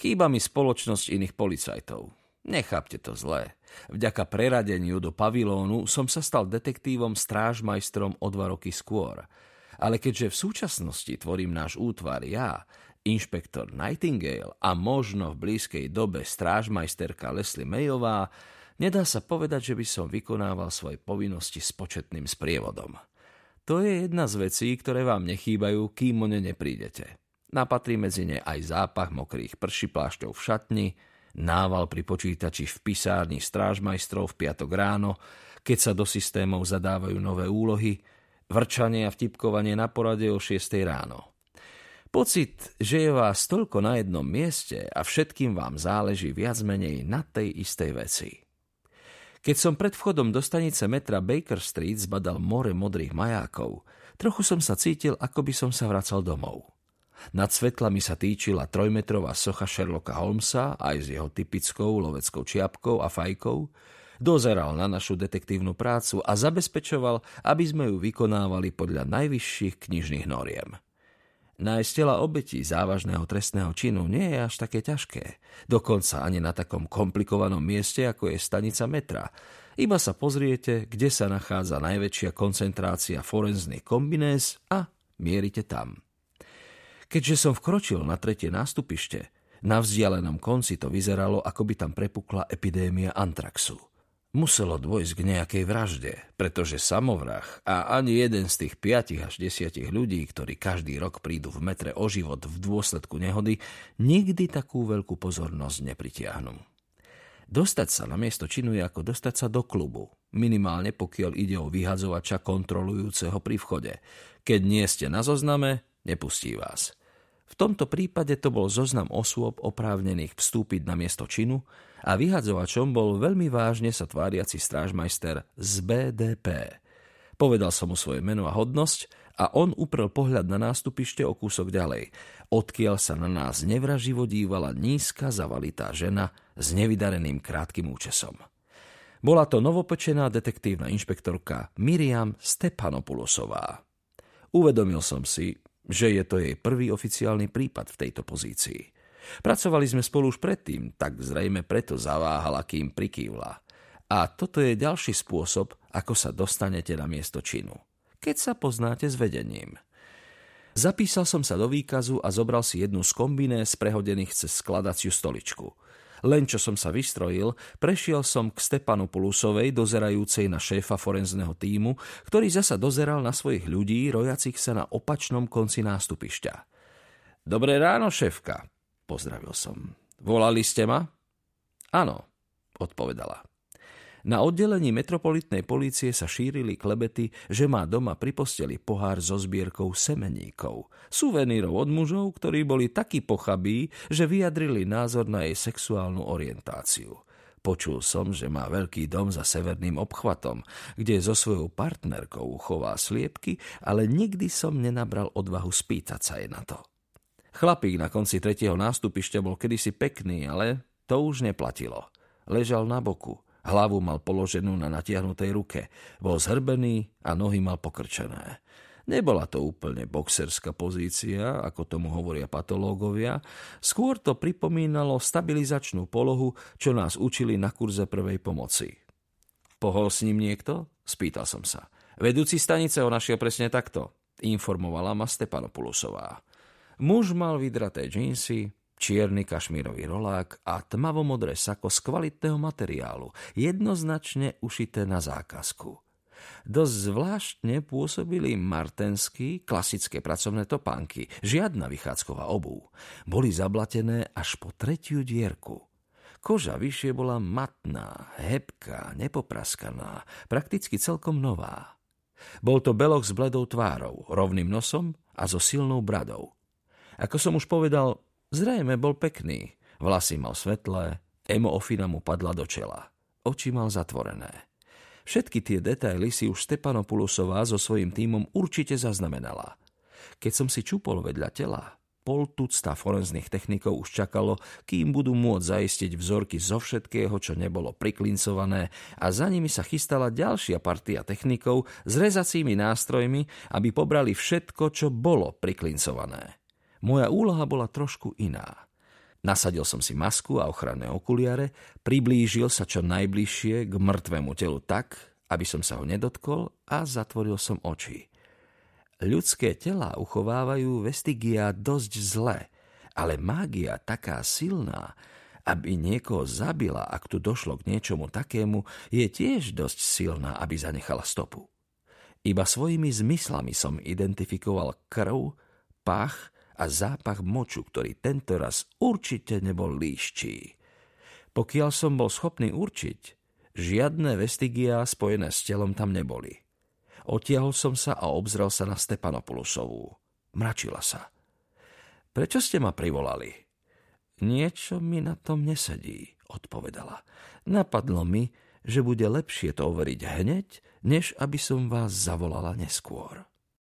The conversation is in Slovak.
Chýba mi spoločnosť iných policajtov. Nechápte to zlé. Vďaka preradeniu do pavilónu som sa stal detektívom strážmajstrom o dva roky skôr. Ale keďže v súčasnosti tvorím náš útvar ja, inšpektor Nightingale a možno v blízkej dobe strážmajsterka Leslie Mayová, nedá sa povedať, že by som vykonával svoje povinnosti s početným sprievodom. To je jedna z vecí, ktoré vám nechýbajú, kým o ne neprídete. Napatrí medzi ne aj zápach mokrých prší plášťov v šatni, nával pri počítači v pisárni strážmajstrov v piatok ráno, keď sa do systémov zadávajú nové úlohy, vrčanie a vtipkovanie na porade o 6 ráno. Pocit, že je vás toľko na jednom mieste a všetkým vám záleží viac menej na tej istej veci. Keď som pred vchodom do stanice metra Baker Street zbadal more modrých majákov, trochu som sa cítil, ako by som sa vracal domov. Nad svetlami sa týčila trojmetrová socha Sherlocka Holmesa aj s jeho typickou loveckou čiapkou a fajkou, dozeral na našu detektívnu prácu a zabezpečoval, aby sme ju vykonávali podľa najvyšších knižných noriem. Nájsť tela obetí závažného trestného činu nie je až také ťažké. Dokonca ani na takom komplikovanom mieste, ako je stanica metra. Iba sa pozriete, kde sa nachádza najväčšia koncentrácia forenzných kombinéz a mierite tam. Keďže som vkročil na tretie nástupište, na vzdialenom konci to vyzeralo, ako by tam prepukla epidémia antraxu. Muselo dôjsť k nejakej vražde, pretože samovrah a ani jeden z tých 5 až 10 ľudí, ktorí každý rok prídu v metre o život v dôsledku nehody, nikdy takú veľkú pozornosť nepritiahnu. Dostať sa na miesto činu je ako dostať sa do klubu, minimálne pokiaľ ide o vyhadzovača kontrolujúceho pri vchode. Keď nie ste na zozname, nepustí vás. V tomto prípade to bol zoznam osôb oprávnených vstúpiť na miesto činu a vyhadzovačom bol veľmi vážne sa tváriaci strážmajster z BDP. Povedal som mu svoje meno a hodnosť a on uprel pohľad na nástupište o kúsok ďalej, odkiaľ sa na nás nevraživo dívala nízka zavalitá žena s nevydareným krátkým účesom. Bola to novopečená detektívna inšpektorka Miriam Stepanopulosová. Uvedomil som si, že je to jej prvý oficiálny prípad v tejto pozícii. Pracovali sme spolu už predtým, tak zrejme preto zaváhala, kým prikývla. A toto je ďalší spôsob, ako sa dostanete na miesto činu. Keď sa poznáte s vedením. Zapísal som sa do výkazu a zobral si jednu z kombiné sprehodených cez skladaciu stoličku – len čo som sa vystrojil, prešiel som k Stepanu Pulusovej, dozerajúcej na šéfa forenzného týmu, ktorý zasa dozeral na svojich ľudí, rojacich sa na opačnom konci nástupišťa. Dobré ráno, šéfka, pozdravil som. Volali ste ma? Áno, odpovedala. Na oddelení metropolitnej polície sa šírili klebety, že má doma pri posteli pohár so zbierkou semeníkov, suvenírov od mužov, ktorí boli takí pochabí, že vyjadrili názor na jej sexuálnu orientáciu. Počul som, že má veľký dom za severným obchvatom, kde so svojou partnerkou chová sliepky, ale nikdy som nenabral odvahu spýtať sa jej na to. Chlapík na konci tretieho nástupišťa bol kedysi pekný, ale to už neplatilo. Ležal na boku, Hlavu mal položenú na natiahnutej ruke. Bol zhrbený a nohy mal pokrčené. Nebola to úplne boxerská pozícia, ako tomu hovoria patológovia, skôr to pripomínalo stabilizačnú polohu, čo nás učili na kurze prvej pomoci. Pohol s ním niekto? Spýtal som sa. Vedúci stanice ho našiel presne takto, informovala ma Stepanopulusová. Muž mal vydraté džínsy, čierny kašmírový rolák a tmavomodré sako z kvalitného materiálu, jednoznačne ušité na zákazku. Dosť zvláštne pôsobili martenský, klasické pracovné topánky, žiadna vychádzková obu. Boli zablatené až po tretiu dierku. Koža vyššie bola matná, hebká, nepopraskaná, prakticky celkom nová. Bol to belok s bledou tvárou, rovným nosom a so silnou bradou. Ako som už povedal, Zrejme bol pekný. Vlasy mal svetlé, ofina mu padla do čela. Oči mal zatvorené. Všetky tie detaily si už Stepanopulusová so svojím tímom určite zaznamenala. Keď som si čupol vedľa tela, pol tucta forenzných technikov už čakalo, kým budú môcť zaistiť vzorky zo všetkého, čo nebolo priklincované a za nimi sa chystala ďalšia partia technikov s rezacími nástrojmi, aby pobrali všetko, čo bolo priklincované. Moja úloha bola trošku iná. Nasadil som si masku a ochranné okuliare, priblížil sa čo najbližšie k mŕtvemu telu tak, aby som sa ho nedotkol a zatvoril som oči. Ľudské tela uchovávajú vestigia dosť zle, ale mágia taká silná, aby niekoho zabila, ak tu došlo k niečomu takému, je tiež dosť silná, aby zanechala stopu. Iba svojimi zmyslami som identifikoval krv, pach a zápach moču, ktorý tento raz určite nebol líščí. Pokiaľ som bol schopný určiť, žiadne vestigia spojené s telom tam neboli. Otiahol som sa a obzrel sa na Stepanopulosovú. Mračila sa. Prečo ste ma privolali? Niečo mi na tom nesedí, odpovedala. Napadlo mi, že bude lepšie to overiť hneď, než aby som vás zavolala neskôr.